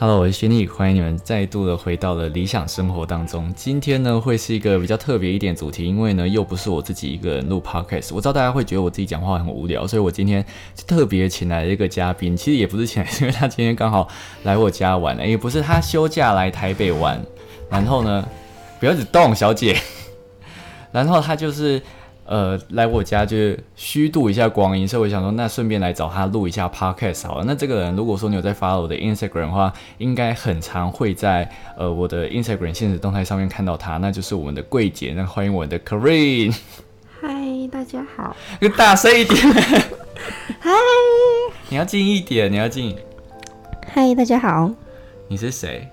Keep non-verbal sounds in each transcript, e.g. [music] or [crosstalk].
Hello，我是轩尼，欢迎你们再度的回到了理想生活当中。今天呢，会是一个比较特别一点主题，因为呢，又不是我自己一个人录 podcast。我知道大家会觉得我自己讲话很无聊，所以我今天特别请来了一个嘉宾。其实也不是请来，[laughs] 因为他今天刚好来我家玩，也不是他休假来台北玩。然后呢，不要只动，小姐。[laughs] 然后他就是。呃，来我家就是虚度一下光阴，所以我想说，那顺便来找他录一下 podcast 好了。那这个人，如果说你有在 follow 我的 Instagram 的话，应该很常会在呃我的 Instagram 现实动态上面看到他，那就是我们的柜姐。那欢迎我的 Karin。嗨，大家好。更大声一点。[laughs] 嗨。你要近一点，你要近。嗨，大家好。你是谁？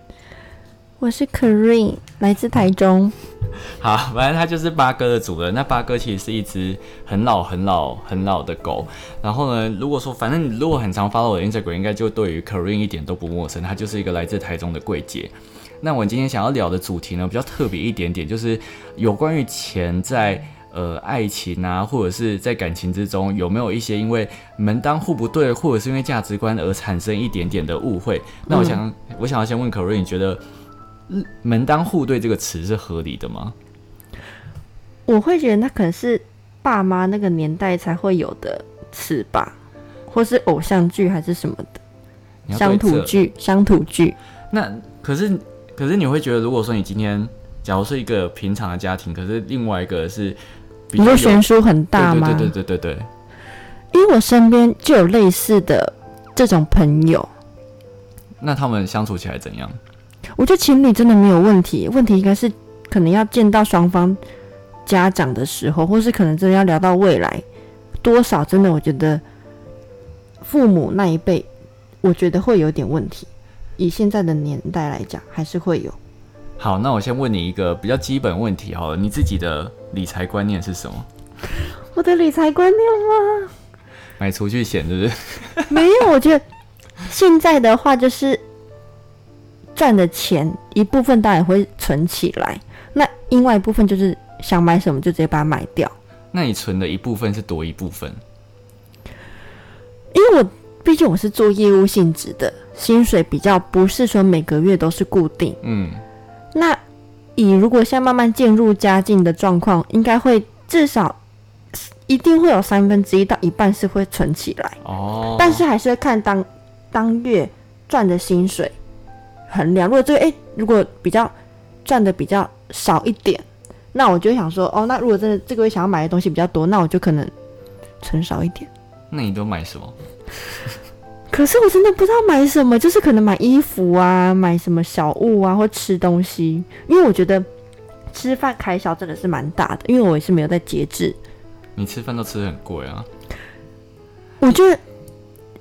我是 Karin，来自台中。好，反正它就是八哥的主人。那八哥其实是一只很老、很老、很老的狗。然后呢，如果说反正你如果很常发到我的 Instagram，应该就对于 Karin 一点都不陌生。它就是一个来自台中的柜姐。那我今天想要聊的主题呢，比较特别一点点，就是有关于钱在呃爱情啊，或者是在感情之中有没有一些因为门当户不对，或者是因为价值观而产生一点点的误会。那我想，我想要先问 Karin，你觉得？门当户对这个词是合理的吗？我会觉得那可能是爸妈那个年代才会有的词吧，或是偶像剧还是什么的乡土剧。乡土剧。那可是可是你会觉得，如果说你今天假如是一个平常的家庭，可是另外一个是，你说悬殊很大吗？对对对对对对。因为我身边就有类似的这种朋友。那他们相处起来怎样？我觉得情侣真的没有问题，问题应该是可能要见到双方家长的时候，或是可能真的要聊到未来，多少真的我觉得父母那一辈，我觉得会有点问题。以现在的年代来讲，还是会有。好，那我先问你一个比较基本问题好了，你自己的理财观念是什么？我的理财观念吗？买储蓄险，是不是？[laughs] 没有，我觉得现在的话就是。赚的钱一部分当然会存起来，那另外一部分就是想买什么就直接把它买掉。那你存的一部分是多一部分？因为我毕竟我是做业务性质的，薪水比较不是说每个月都是固定。嗯。那以如果现在慢慢渐入佳境的状况，应该会至少一定会有三分之一到一半是会存起来。哦。但是还是会看当当月赚的薪水。衡量，如果这个哎，如果比较赚的比较少一点，那我就想说，哦，那如果真的这个月想要买的东西比较多，那我就可能存少一点。那你都买什么？[laughs] 可是我真的不知道买什么，就是可能买衣服啊，买什么小物啊，或吃东西，因为我觉得吃饭开销真的是蛮大的，因为我也是没有在节制。你吃饭都吃的很贵啊？我觉得。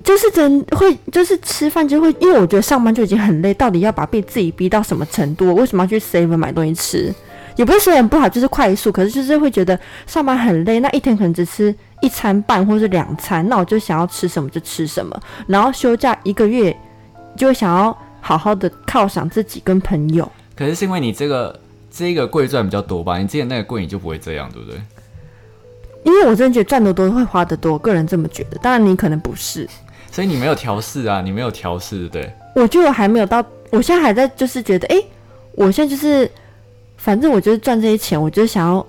就是真会，就是吃饭就会，因为我觉得上班就已经很累，到底要把被自己逼到什么程度？为什么要去 save 买东西吃？也不是说很不好，就是快速，可是就是会觉得上班很累，那一天可能只吃一餐半或是两餐，那我就想要吃什么就吃什么，然后休假一个月就会想要好好的犒赏自己跟朋友。可是是因为你这个这个贵赚比较多吧？你之前那个贵你就不会这样，对不对？因为我真的觉得赚得多会花得多，个人这么觉得。当然你可能不是。所以你没有调试啊，你没有调试，对？我就还没有到，我现在还在，就是觉得，哎，我现在就是，反正我就是赚这些钱，我就是想要，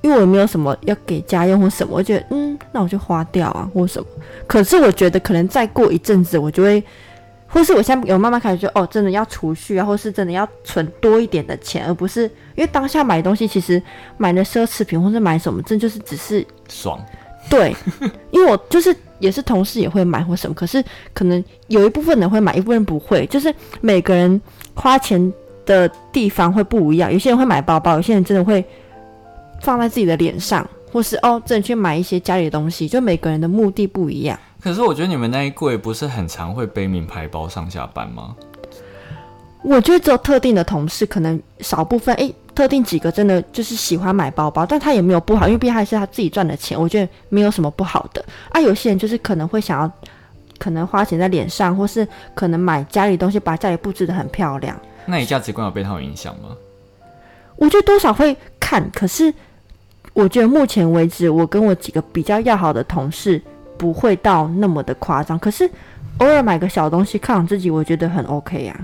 因为我没有什么要给家用或什么，我觉得，嗯，那我就花掉啊，或什么。可是我觉得，可能再过一阵子，我就会，或是我现在有慢慢开始觉得，哦，真的要储蓄啊，或是真的要存多一点的钱，而不是因为当下买东西，其实买的奢侈品或是买什么，这就是只是爽。对，因为我就是也是同事也会买或什么，可是可能有一部分人会买，一部分人不会，就是每个人花钱的地方会不一样。有些人会买包包，有些人真的会放在自己的脸上，或是哦，真的去买一些家里的东西，就每个人的目的不一样。可是我觉得你们那一柜不是很常会背名牌包上下班吗？我觉得只有特定的同事，可能少部分诶。特定几个真的就是喜欢买包包，但他也没有不好，因为毕竟还是他自己赚的钱，我觉得没有什么不好的。啊，有些人就是可能会想要，可能花钱在脸上，或是可能买家里东西，把家里布置的很漂亮。那你价值观有被他们影响吗？我觉得多少会看，可是我觉得目前为止，我跟我几个比较要好的同事不会到那么的夸张。可是偶尔买个小东西犒赏自己，我觉得很 OK 呀。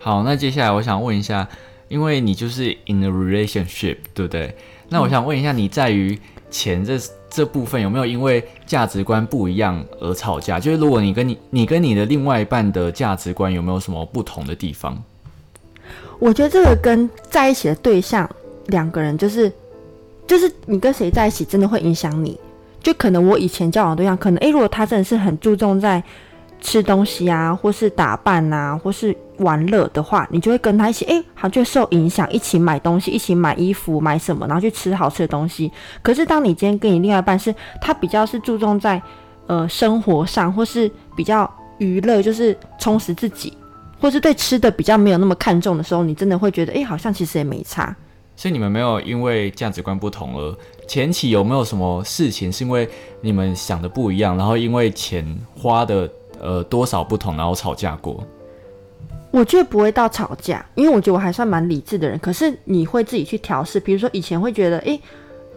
好，那接下来我想问一下，因为你就是 in a relationship，对不对？那我想问一下，你在于钱这这部分有没有因为价值观不一样而吵架？就是如果你跟你你跟你的另外一半的价值观有没有什么不同的地方？我觉得这个跟在一起的对象两个人，就是就是你跟谁在一起，真的会影响你。就可能我以前交往对象，可能诶，如果他真的是很注重在吃东西啊，或是打扮啊，或是玩乐的话，你就会跟他一起，诶，好像就受影响，一起买东西，一起买衣服，买什么，然后去吃好吃的东西。可是当你今天跟你另外一半是，他比较是注重在呃生活上，或是比较娱乐，就是充实自己，或是对吃的比较没有那么看重的时候，你真的会觉得，诶，好像其实也没差。所以你们没有因为价值观不同而前期有没有什么事情是因为你们想的不一样，然后因为钱花的呃多少不同，然后吵架过？我觉得不会到吵架，因为我觉得我还算蛮理智的人。可是你会自己去调试，比如说以前会觉得，诶，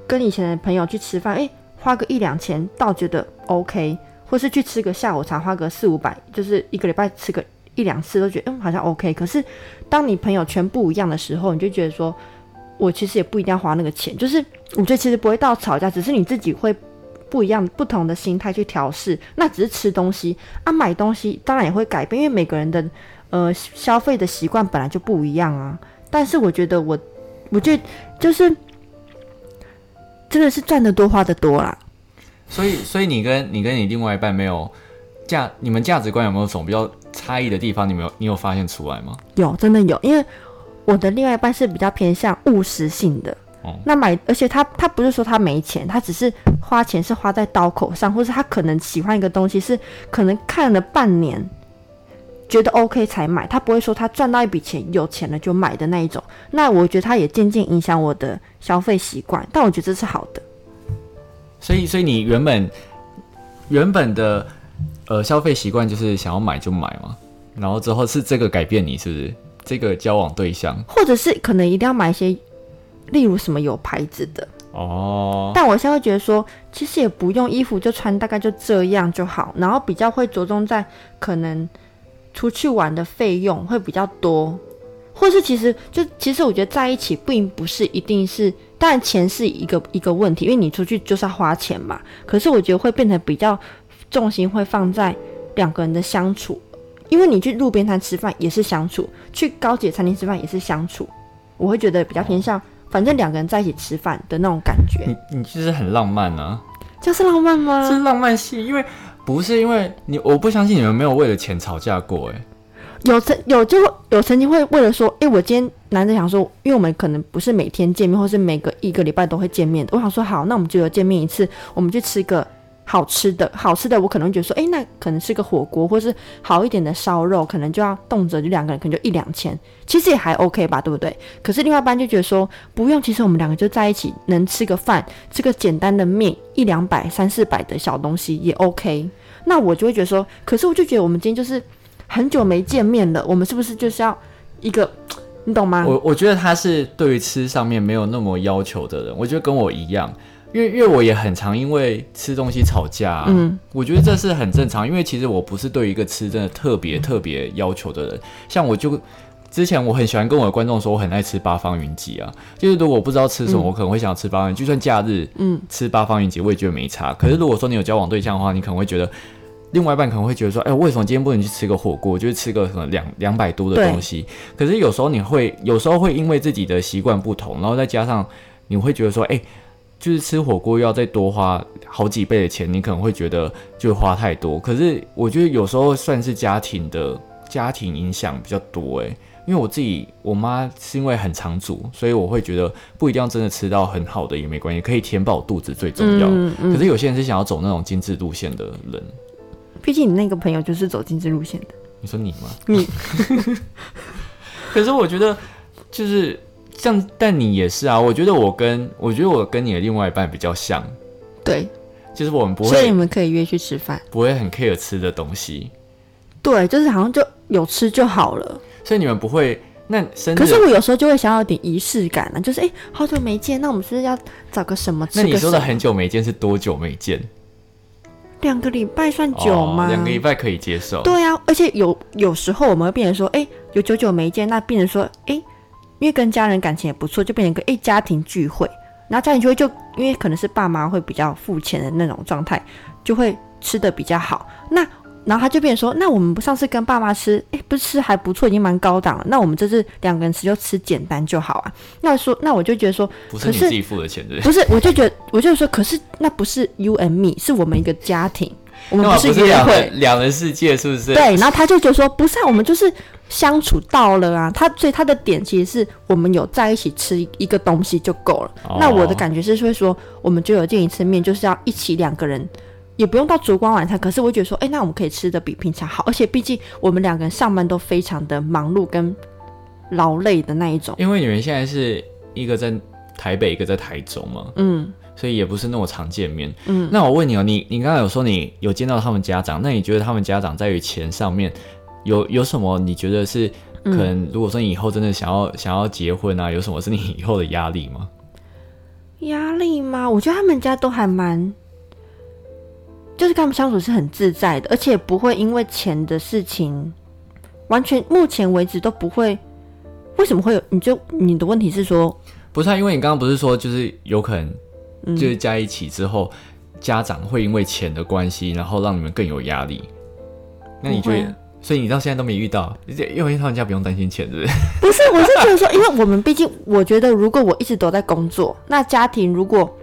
跟以前的朋友去吃饭，诶，花个一两千倒觉得 OK，或是去吃个下午茶花个四五百，就是一个礼拜吃个一两次都觉得嗯好像 OK。可是当你朋友圈不一样的时候，你就觉得说。我其实也不一定要花那个钱，就是我觉得其实不会到吵架，只是你自己会不一样、不同的心态去调试。那只是吃东西啊，买东西当然也会改变，因为每个人的呃消费的习惯本来就不一样啊。但是我觉得我，我觉得就是真的是赚的多花的多啦。所以，所以你跟你跟你另外一半没有价，你们价值观有没有什么比较差异的地方？你没有，你有发现出来吗？有，真的有，因为。我的另外一半是比较偏向务实性的，那买，而且他他不是说他没钱，他只是花钱是花在刀口上，或是他可能喜欢一个东西是可能看了半年，觉得 OK 才买，他不会说他赚到一笔钱有钱了就买的那一种。那我觉得他也渐渐影响我的消费习惯，但我觉得这是好的。所以，所以你原本原本的呃消费习惯就是想要买就买嘛，然后之后是这个改变你是不是？这个交往对象，或者是可能一定要买一些，例如什么有牌子的哦。但我现在会觉得说，其实也不用衣服就穿大概就这样就好，然后比较会着重在可能出去玩的费用会比较多，或是其实就其实我觉得在一起并不是一定是，当然钱是一个一个问题，因为你出去就是要花钱嘛。可是我觉得会变得比较重心会放在两个人的相处。因为你去路边摊吃饭也是相处，去高级餐厅吃饭也是相处，我会觉得比较偏向，反正两个人在一起吃饭的那种感觉。你你其实很浪漫啊，就是浪漫吗？是浪漫戏，因为不是因为你，我不相信你们没有为了钱吵架过，哎，有曾有就有曾经会为了说，哎，我今天难得想说，因为我们可能不是每天见面，或是每个一个礼拜都会见面的，我想说好，那我们就有见面一次，我们去吃个。好吃的，好吃的，我可能觉得说，哎，那可能是个火锅，或是好一点的烧肉，可能就要动辄就两个人，可能就一两千，其实也还 OK 吧，对不对？可是另外一半就觉得说，不用，其实我们两个就在一起，能吃个饭，吃个简单的面，一两百、三四百的小东西也 OK。那我就会觉得说，可是我就觉得我们今天就是很久没见面了，我们是不是就是要一个，你懂吗？我我觉得他是对于吃上面没有那么要求的人，我觉得跟我一样。因为因为我也很常因为吃东西吵架，嗯，我觉得这是很正常。因为其实我不是对一个吃真的特别特别要求的人，像我就之前我很喜欢跟我的观众说我很爱吃八方云集啊，就是如果我不知道吃什么，我可能会想吃八方，就算假日，嗯，吃八方云集我也觉得没差。可是如果说你有交往对象的话，你可能会觉得另外一半可能会觉得说，哎，为什么今天不能去吃个火锅，就是吃个什么两两百多的东西？可是有时候你会有时候会因为自己的习惯不同，然后再加上你会觉得说，哎。就是吃火锅要再多花好几倍的钱，你可能会觉得就花太多。可是我觉得有时候算是家庭的家庭影响比较多诶，因为我自己我妈是因为很常煮，所以我会觉得不一定要真的吃到很好的也没关系，可以填饱肚子最重要。可是有些人是想要走那种精致路线的人，毕竟你那个朋友就是走精致路线的。你说你吗？[laughs] 你。可是我觉得就是。像，但你也是啊。我觉得我跟我觉得我跟你的另外一半比较像，对，就是我们不会，所以你们可以约去吃饭，不会很 care 吃的东西，对，就是好像就有吃就好了。所以你们不会那可是我有时候就会想要点仪式感呢，就是哎，好久没见，那我们是不是要找个什么？那你说的很久没见是多久没见？两个礼拜算久吗？两个礼拜可以接受。对啊，而且有有时候我们会变成说，哎，有久久没见，那变成说，哎，因为跟家人感情也不错，就变成一个哎家庭聚会。然后家庭聚会就因为可能是爸妈会比较付钱的那种状态，就会吃的比较好。那然后他就变说，那我们不上次跟爸妈吃，哎，不是吃还不错，已经蛮高档了。那我们这次两个人吃就吃简单就好啊。那说，那我就觉得说，不是你自己付的钱对不是，我就觉得，我就说，可是那不是 you and me，是我们一个家庭，我们不是约会，两人世界是不是？对。然后他就觉得说，不是，啊，我们就是相处到了啊。他所以他的点其实是我们有在一起吃一个东西就够了。那我的感觉是会说，我们就有见一次面，就是要一起两个人。也不用到烛光晚餐，可是我觉得说，哎，那我们可以吃的比平常好，而且毕竟我们两个人上班都非常的忙碌跟劳累的那一种。因为你们现在是一个在台北，一个在台中嘛，嗯，所以也不是那么常见面，嗯。那我问你哦，你你刚刚有说你有见到他们家长，那你觉得他们家长在于钱上面有有什么？你觉得是可能？如果说你以后真的想要想要结婚啊，有什么是你以后的压力吗？压力吗？我觉得他们家都还蛮。就是跟他们相处是很自在的，而且不会因为钱的事情，完全目前为止都不会。为什么会有？你就你的问题是说，不是啊？因为你刚刚不是说，就是有可能就是加一起之后，家长会因为钱的关系，然后让你们更有压力。那你觉得？所以你到现在都没遇到，因为他们家不用担心钱，是不是？不是，我是觉得说，因为我们毕竟，我觉得如果我一直都在工作，那家庭如果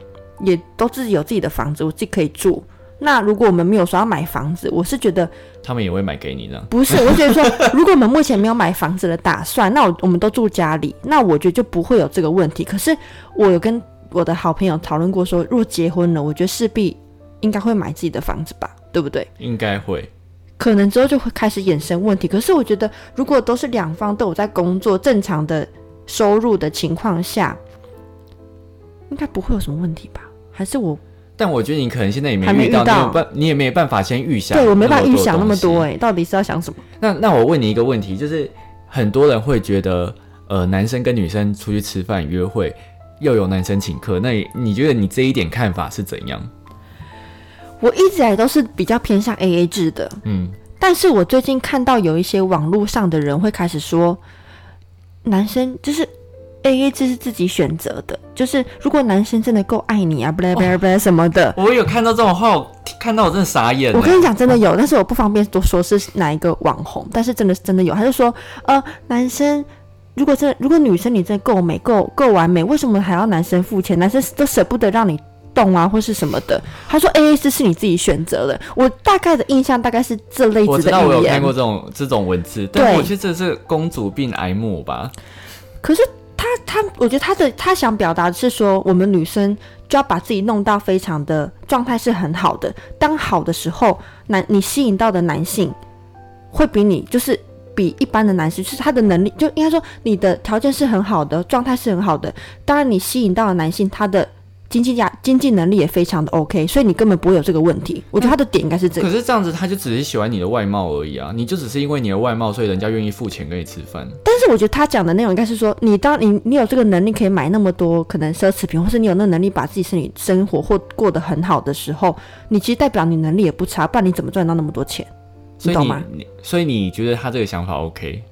也都自己有自己的房子，我自己可以住。那如果我们没有说要买房子，我是觉得 [laughs] 他们也会买给你的。不是，我觉得说，如果我们目前没有买房子的打算，那我我们都住家里，那我觉得就不会有这个问题。可是我有跟我的好朋友讨论过，说如果结婚了，我觉得势必应该会买自己的房子吧，对不对？应该会，可能之后就会开始衍生问题。可是我觉得，如果都是两方都有在工作、正常的收入的情况下，应该不会有什么问题吧？还是我？但我觉得你可能现在也没遇到，你有办，你也没有办法先预想。对我没办法预想那么多，哎，到底是要想什么？那那我问你一个问题，就是很多人会觉得，呃，男生跟女生出去吃饭约会，又有男生请客，那你觉得你这一点看法是怎样？我一直来都是比较偏向 A A 制的，嗯，但是我最近看到有一些网络上的人会开始说，男生就是。A A 制是自己选择的，就是如果男生真的够爱你啊，不啦不啦不啦什么的。我有看到这种话，我看到我真的傻眼。我跟你讲，真的有，但是我不方便多说是哪一个网红，但是真的是真的有。他就说，呃，男生如果这如果女生你真的够美够够完美，为什么还要男生付钱？男生都舍不得让你动啊，或是什么的。他说 A A 制是你自己选择的。我大概的印象大概是这类子的。我知道我有看过这种这种文字，但我觉得这是公主病癌末吧。可是。他他，我觉得他的他想表达的是说，我们女生就要把自己弄到非常的状态是很好的。当好的时候，男你吸引到的男性会比你就是比一般的男性，就是他的能力就应该说你的条件是很好的，状态是很好的。当然，你吸引到的男性他的。经济价经济能力也非常的 OK，所以你根本不会有这个问题。我觉得他的点应该是这个。可是这样子，他就只是喜欢你的外貌而已啊！你就只是因为你的外貌，所以人家愿意付钱跟你吃饭。但是我觉得他讲的内容应该是说，你当你你有这个能力可以买那么多可能奢侈品，或是你有那个能力把自己身体生活或过得很好的时候，你其实代表你能力也不差，不然你怎么赚到那么多钱？你懂吗？所以你觉得他这个想法 OK？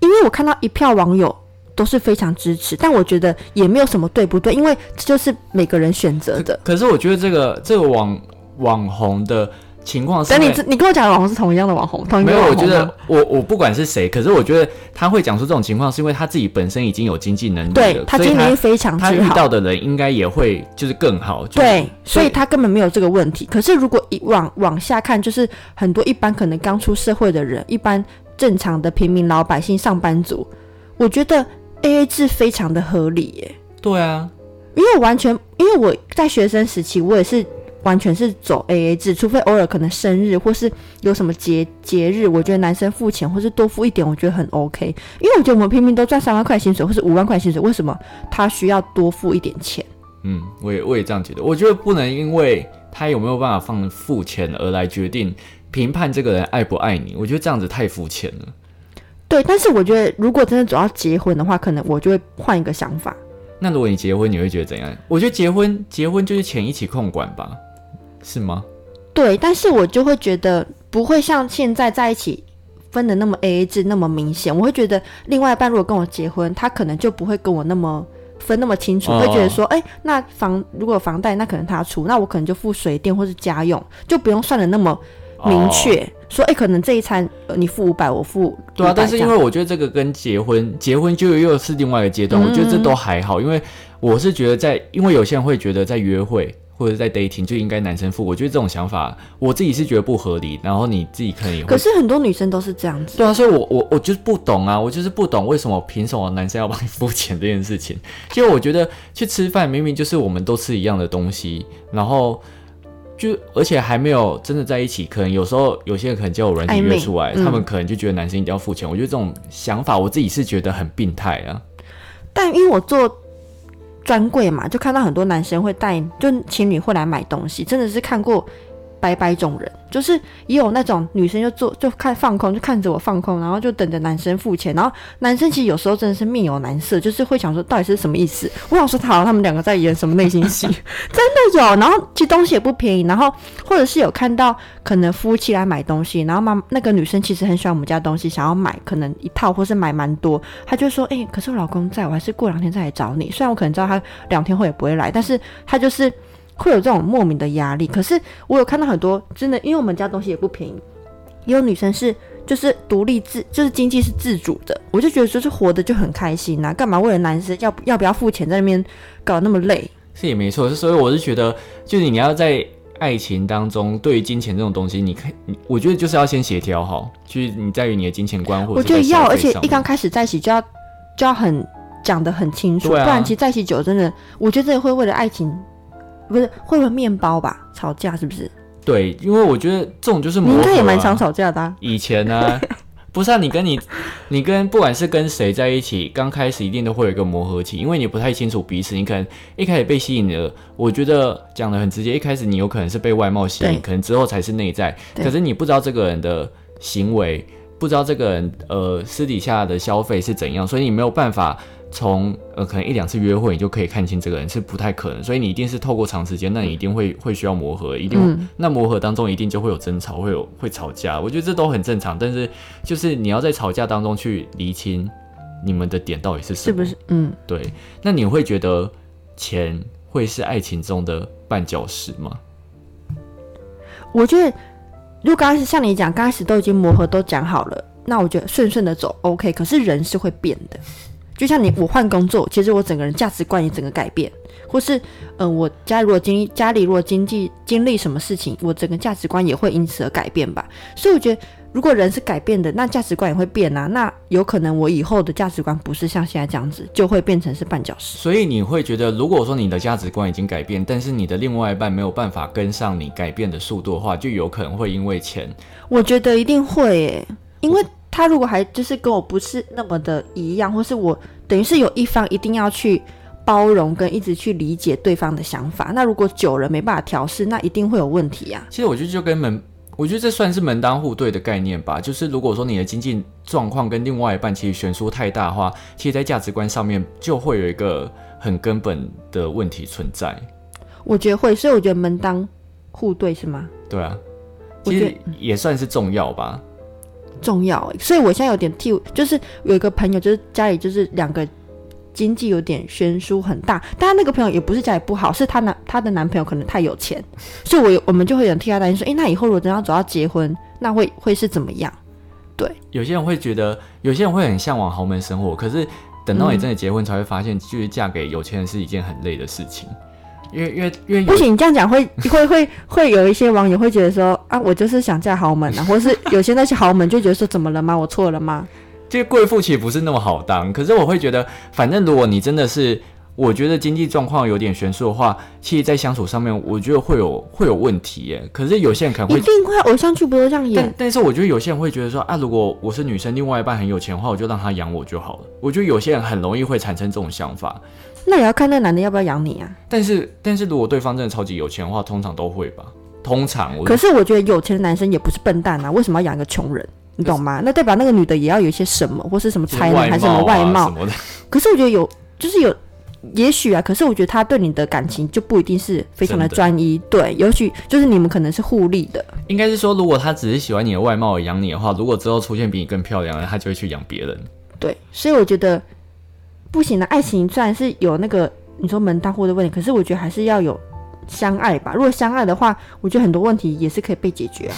因为我看到一票网友。都是非常支持，但我觉得也没有什么对不对，因为这就是每个人选择的。可是我觉得这个这个网网红的情况，等你你跟我讲的网红是同一样的网红，同一个没有，我觉得我我不管是谁，可是我觉得他会讲出这种情况，是因为他自己本身已经有经济能力了，他经济能力非常他遇到的人应该也会就是更好。对，所以他根本没有这个问题。可是如果一往往下看，就是很多一般可能刚出社会的人，一般正常的平民老百姓、上班族，我觉得。A A 制非常的合理耶，对啊，因为我完全因为我在学生时期，我也是完全是走 A A 制，除非偶尔可能生日或是有什么节节日，我觉得男生付钱或是多付一点，我觉得很 O K。因为我觉得我们平民都赚三万块薪水或是五万块薪水，为什么他需要多付一点钱？嗯，我也我也这样觉得，我觉得不能因为他有没有办法放付钱而来决定评判这个人爱不爱你，我觉得这样子太肤浅了。对，但是我觉得，如果真的走到结婚的话，可能我就会换一个想法。那如果你结婚，你会觉得怎样？我觉得结婚，结婚就是钱一起控管吧，是吗？对，但是我就会觉得不会像现在在一起分的那么 A A 制那么明显。我会觉得另外一半如果跟我结婚，他可能就不会跟我那么分那么清楚，会觉得说，哎，那房如果房贷那可能他出，那我可能就付水电或是家用，就不用算的那么明确。说，哎，可能这一餐你付五百，我付对啊。但是因为我觉得这个跟结婚，结婚就又是另外一个阶段，我觉得这都还好，因为我是觉得在，因为有些人会觉得在约会。或者在 dating 就应该男生付，我觉得这种想法我自己是觉得不合理。然后你自己可能也会，可是很多女生都是这样子。对啊，所以我我我就是不懂啊，我就是不懂为什么凭什么男生要帮你付钱这件事情。其实我觉得去吃饭明明就是我们都吃一样的东西，然后就而且还没有真的在一起，可能有时候有些人可能叫我软体约出来，他们可能就觉得男生一定要付钱。我觉得这种想法我自己是觉得很病态啊。但因为我做。专柜嘛，就看到很多男生会带，就情侣会来买东西，真的是看过拜拜种人。就是也有那种女生就坐就看放空，就看着我放空，然后就等着男生付钱。然后男生其实有时候真的是面有难色，就是会想说到底是什么意思？我想说好他们两个在演什么内心戏，真的有。然后其实东西也不便宜，然后或者是有看到可能夫妻来买东西，然后妈那个女生其实很喜欢我们家东西，想要买可能一套或是买蛮多，她就说：“哎，可是我老公在，我还是过两天再来找你。虽然我可能知道他两天后也不会来，但是他就是。”会有这种莫名的压力，可是我有看到很多真的，因为我们家东西也不便宜，也有女生是就是独立自，就是经济是自主的，我就觉得就是活的就很开心呐，干嘛为了男生要要不要付钱在那边搞那么累？是也没错，所以我是觉得，就是你要在爱情当中，对于金钱这种东西，你看，我觉得就是要先协调好，就是你在于你的金钱观，或者我觉得要，而且一刚开始在一起就要就要很讲的很清楚，不然其实在一起久真的，我觉得这会为了爱情。不是会不会面包吧？吵架是不是？对，因为我觉得这种就是你应该也蛮常吵架的。以前呢，[laughs] 不是啊，你跟你你跟不管是跟谁在一起，刚开始一定都会有一个磨合期，因为你不太清楚彼此。你可能一开始被吸引了，我觉得讲的很直接，一开始你有可能是被外貌吸引，可能之后才是内在。可是你不知道这个人的行为，不知道这个人呃私底下的消费是怎样，所以你没有办法。从呃可能一两次约会，你就可以看清这个人是不太可能，所以你一定是透过长时间，那你一定会会需要磨合，一定那磨合当中一定就会有争吵，会有会吵架，我觉得这都很正常。但是就是你要在吵架当中去厘清你们的点到底是什么，是不是？嗯，对。那你会觉得钱会是爱情中的绊脚石吗？我觉得，如果刚开始像你讲，刚开始都已经磨合都讲好了，那我觉得顺顺的走 OK。可是人是会变的。就像你，我换工作，其实我整个人价值观也整个改变，或是，嗯，我家如果经家里如果经济经历什么事情，我整个价值观也会因此而改变吧。所以我觉得，如果人是改变的，那价值观也会变啊。那有可能我以后的价值观不是像现在这样子，就会变成是绊脚石。所以你会觉得，如果说你的价值观已经改变，但是你的另外一半没有办法跟上你改变的速度的话，就有可能会因为钱。我觉得一定会，诶，因为。他如果还就是跟我不是那么的一样，或是我等于是有一方一定要去包容跟一直去理解对方的想法，那如果久了没办法调试，那一定会有问题呀。其实我觉得就跟门，我觉得这算是门当户对的概念吧。就是如果说你的经济状况跟另外一半其实悬殊太大的话，其实在价值观上面就会有一个很根本的问题存在。我觉得会，所以我觉得门当户对是吗？对啊，其实也算是重要吧。重要，所以我现在有点替，就是有一个朋友，就是家里就是两个经济有点悬殊很大，但他那个朋友也不是家里不好，是她男她的男朋友可能太有钱，所以我我们就会有人替他担心，说，哎，那以后如果真要走到结婚，那会会是怎么样？对，有些人会觉得，有些人会很向往豪门生活，可是等到你真的结婚，才会发现，就是嫁给有钱人是一件很累的事情。因为因为因为不行，你这样讲会 [laughs] 会会会有一些网友会觉得说啊，我就是想嫁豪门啊，[laughs] 或是有些那些豪门就觉得说怎么了吗？我错了吗？这个贵妇其实不是那么好当，可是我会觉得，反正如果你真的是，我觉得经济状况有点悬殊的话，其实，在相处上面，我觉得会有会有问题耶。可是有些人可能会一定会偶像剧不都这样演？但是我觉得有些人会觉得说啊，如果我是女生，另外一半很有钱的话，我就让他养我就好了。我觉得有些人很容易会产生这种想法。那也要看那男的要不要养你啊？但是，但是如果对方真的超级有钱的话，通常都会吧。通常我，可是我觉得有钱的男生也不是笨蛋啊。为什么要养一个穷人？你懂吗？那代表那个女的也要有一些什么，或是什么才能，还是什么外貌？可是我觉得有，就是有也许啊，可是我觉得他对你的感情就不一定是非常的专一。对，也许就是你们可能是互利的。应该是说，如果他只是喜欢你的外貌而养你的话，如果之后出现比你更漂亮的，他就会去养别人。对，所以我觉得不行的。爱情虽然是有那个你说门当户的问题，可是我觉得还是要有相爱吧。如果相爱的话，我觉得很多问题也是可以被解决啊。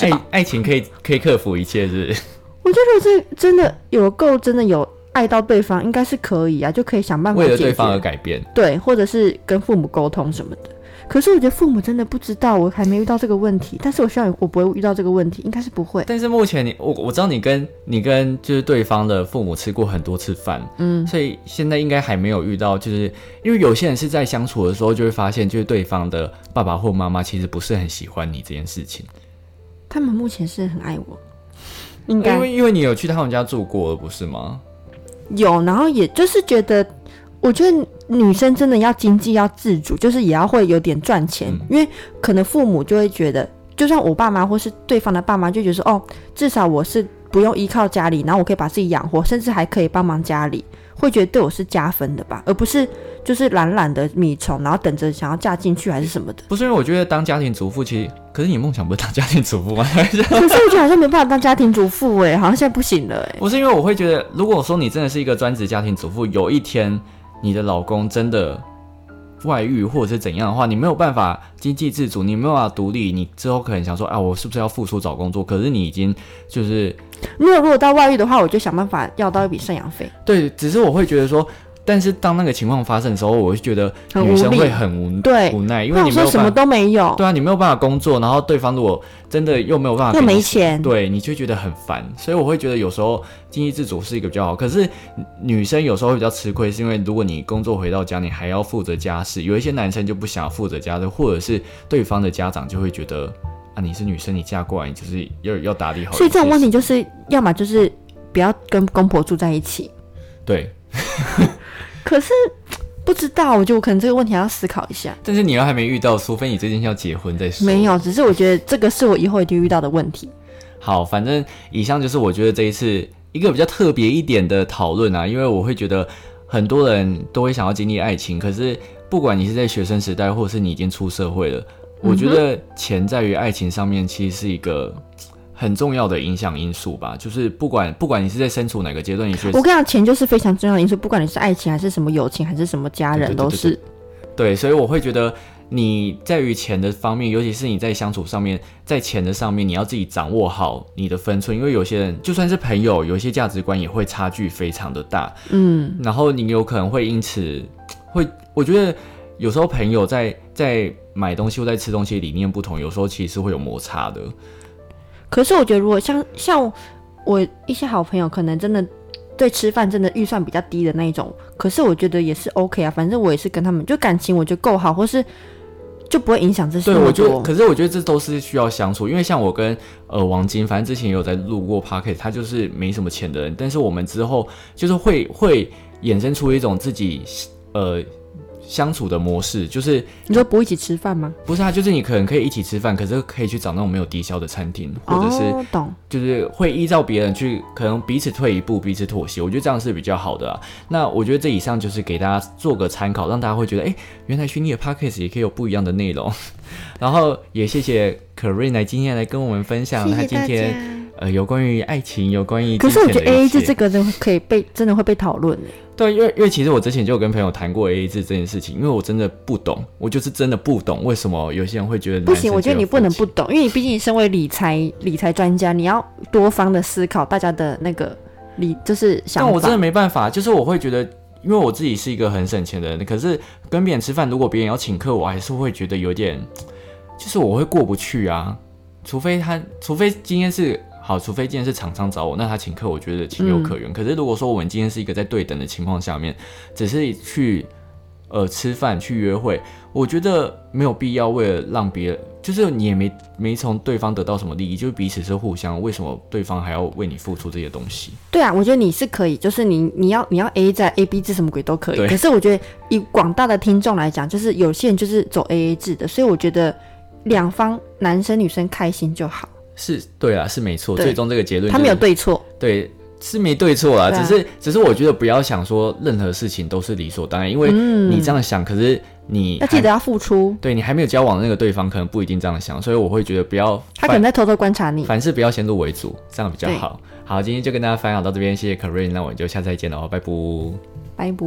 爱爱情可以可以克服一切，是？我觉得这真的有够真的有爱到对方，应该是可以啊，就可以想办法为了对方而改变，对，或者是跟父母沟通什么的。可是我觉得父母真的不知道，我还没遇到这个问题。但是我希望我不会遇到这个问题，应该是不会。但是目前你我我知道你跟你跟就是对方的父母吃过很多次饭，嗯，所以现在应该还没有遇到，就是因为有些人是在相处的时候就会发现，就是对方的爸爸或妈妈其实不是很喜欢你这件事情。他们目前是很爱我，应该因为因为你有去他们家住过，不是吗？有，然后也就是觉得，我觉得女生真的要经济要自主，就是也要会有点赚钱，因为可能父母就会觉得，就算我爸妈或是对方的爸妈就觉得说，哦，至少我是不用依靠家里，然后我可以把自己养活，甚至还可以帮忙家里，会觉得对我是加分的吧，而不是。就是懒懒的米虫，然后等着想要嫁进去还是什么的。不是因为我觉得当家庭主妇，其实可是你梦想不是当家庭主妇吗？[laughs] 可是我觉得好像没办法当家庭主妇哎，好像现在不行了哎。不是因为我会觉得，如果说你真的是一个专职家庭主妇，有一天你的老公真的外遇或者是怎样的话，你没有办法经济自主，你没有办法独立，你之后可能想说，啊，我是不是要付出找工作？可是你已经就是没有。如果到外遇的话，我就想办法要到一笔赡养费。对，只是我会觉得说。但是当那个情况发生的时候，我会觉得女生会很无对无奈，因为你没有什么都没有。对啊，你没有办法工作，然后对方如果真的又没有办法，又没钱，对，你就觉得很烦。所以我会觉得有时候经济自主是一个比较好。可是女生有时候会比较吃亏，是因为如果你工作回到家，你还要负责家事，有一些男生就不想负责家事，或者是对方的家长就会觉得啊，你是女生，你嫁过来，你就是要要打理好。所以这种问题就是，要么就是不要跟公婆住在一起。对。[laughs] 可是不知道，我觉得我可能这个问题要思考一下。但是你又还没遇到，除非你最近要结婚再说。没有，只是我觉得这个是我以后一定遇到的问题。好，反正以上就是我觉得这一次一个比较特别一点的讨论啊，因为我会觉得很多人都会想要经历爱情，可是不管你是在学生时代，或者是你已经出社会了，我觉得钱在于爱情上面其实是一个。很重要的影响因素吧，就是不管不管你是在身处哪个阶段，你觉得我跟你讲，钱就是非常重要的因素，不管你是爱情还是什么友情还是什么家人，都是。对，所以我会觉得你在于钱的方面，尤其是你在相处上面，在钱的上面，你要自己掌握好你的分寸，因为有些人就算是朋友，有一些价值观也会差距非常的大。嗯，然后你有可能会因此会，我觉得有时候朋友在在买东西或在吃东西理念不同，有时候其实会有摩擦的。可是我觉得，如果像像我一些好朋友，可能真的对吃饭真的预算比较低的那一种，可是我觉得也是 OK 啊。反正我也是跟他们就感情，我觉得够好，或是就不会影响这些。对，我觉得，可是我觉得这都是需要相处，因为像我跟呃王晶，反正之前也有在录过 p o c k e t 他就是没什么钱的人，但是我们之后就是会会衍生出一种自己呃。相处的模式就是你说不一起吃饭吗？不是啊，就是你可能可以一起吃饭，可是可以去找那种没有低消的餐厅，或者是懂，就是会依照别人去，可能彼此退一步，彼此妥协。我觉得这样是比较好的啊。那我觉得这以上就是给大家做个参考，让大家会觉得，哎，原来虚拟的 podcast 也可以有不一样的内容。[laughs] 然后也谢谢 k a r i n 来今天来跟我们分享，他今天呃有关于爱情，有关于可是我觉得 A A 制这个真可以被真的会被讨论对，因为因为其实我之前就有跟朋友谈过 A A 制这件事情，因为我真的不懂，我就是真的不懂为什么有些人会觉得不行。我觉得你不能不懂，因为你毕竟身为理财理财专家，你要多方的思考大家的那个理就是想法。但我真的没办法，就是我会觉得，因为我自己是一个很省钱的人，可是跟别人吃饭，如果别人要请客，我还是会觉得有点，就是我会过不去啊。除非他，除非今天是。好，除非今天是厂商找我，那他请客，我觉得情有可原。可是如果说我们今天是一个在对等的情况下面，只是去呃吃饭去约会，我觉得没有必要为了让别人，就是你也没没从对方得到什么利益，就是彼此是互相，为什么对方还要为你付出这些东西？对啊，我觉得你是可以，就是你你要你要 A 在 A B 制什么鬼都可以。可是我觉得以广大的听众来讲，就是有些人就是走 A A 制的，所以我觉得两方男生女生开心就好。是对啊，是没错。最终这个结论，他没有对错。对，是没对错啊，只是只是我觉得不要想说任何事情都是理所当然，因为你这样想，可是你要记得要付出。对你还没有交往的那个对方，可能不一定这样想，所以我会觉得不要。他可能在偷偷观察你。凡事不要先入为主，这样比较好。好，今天就跟大家分享到这边，谢谢 Karin，那我们就下次再见了，拜拜。拜拜。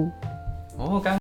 哦，刚。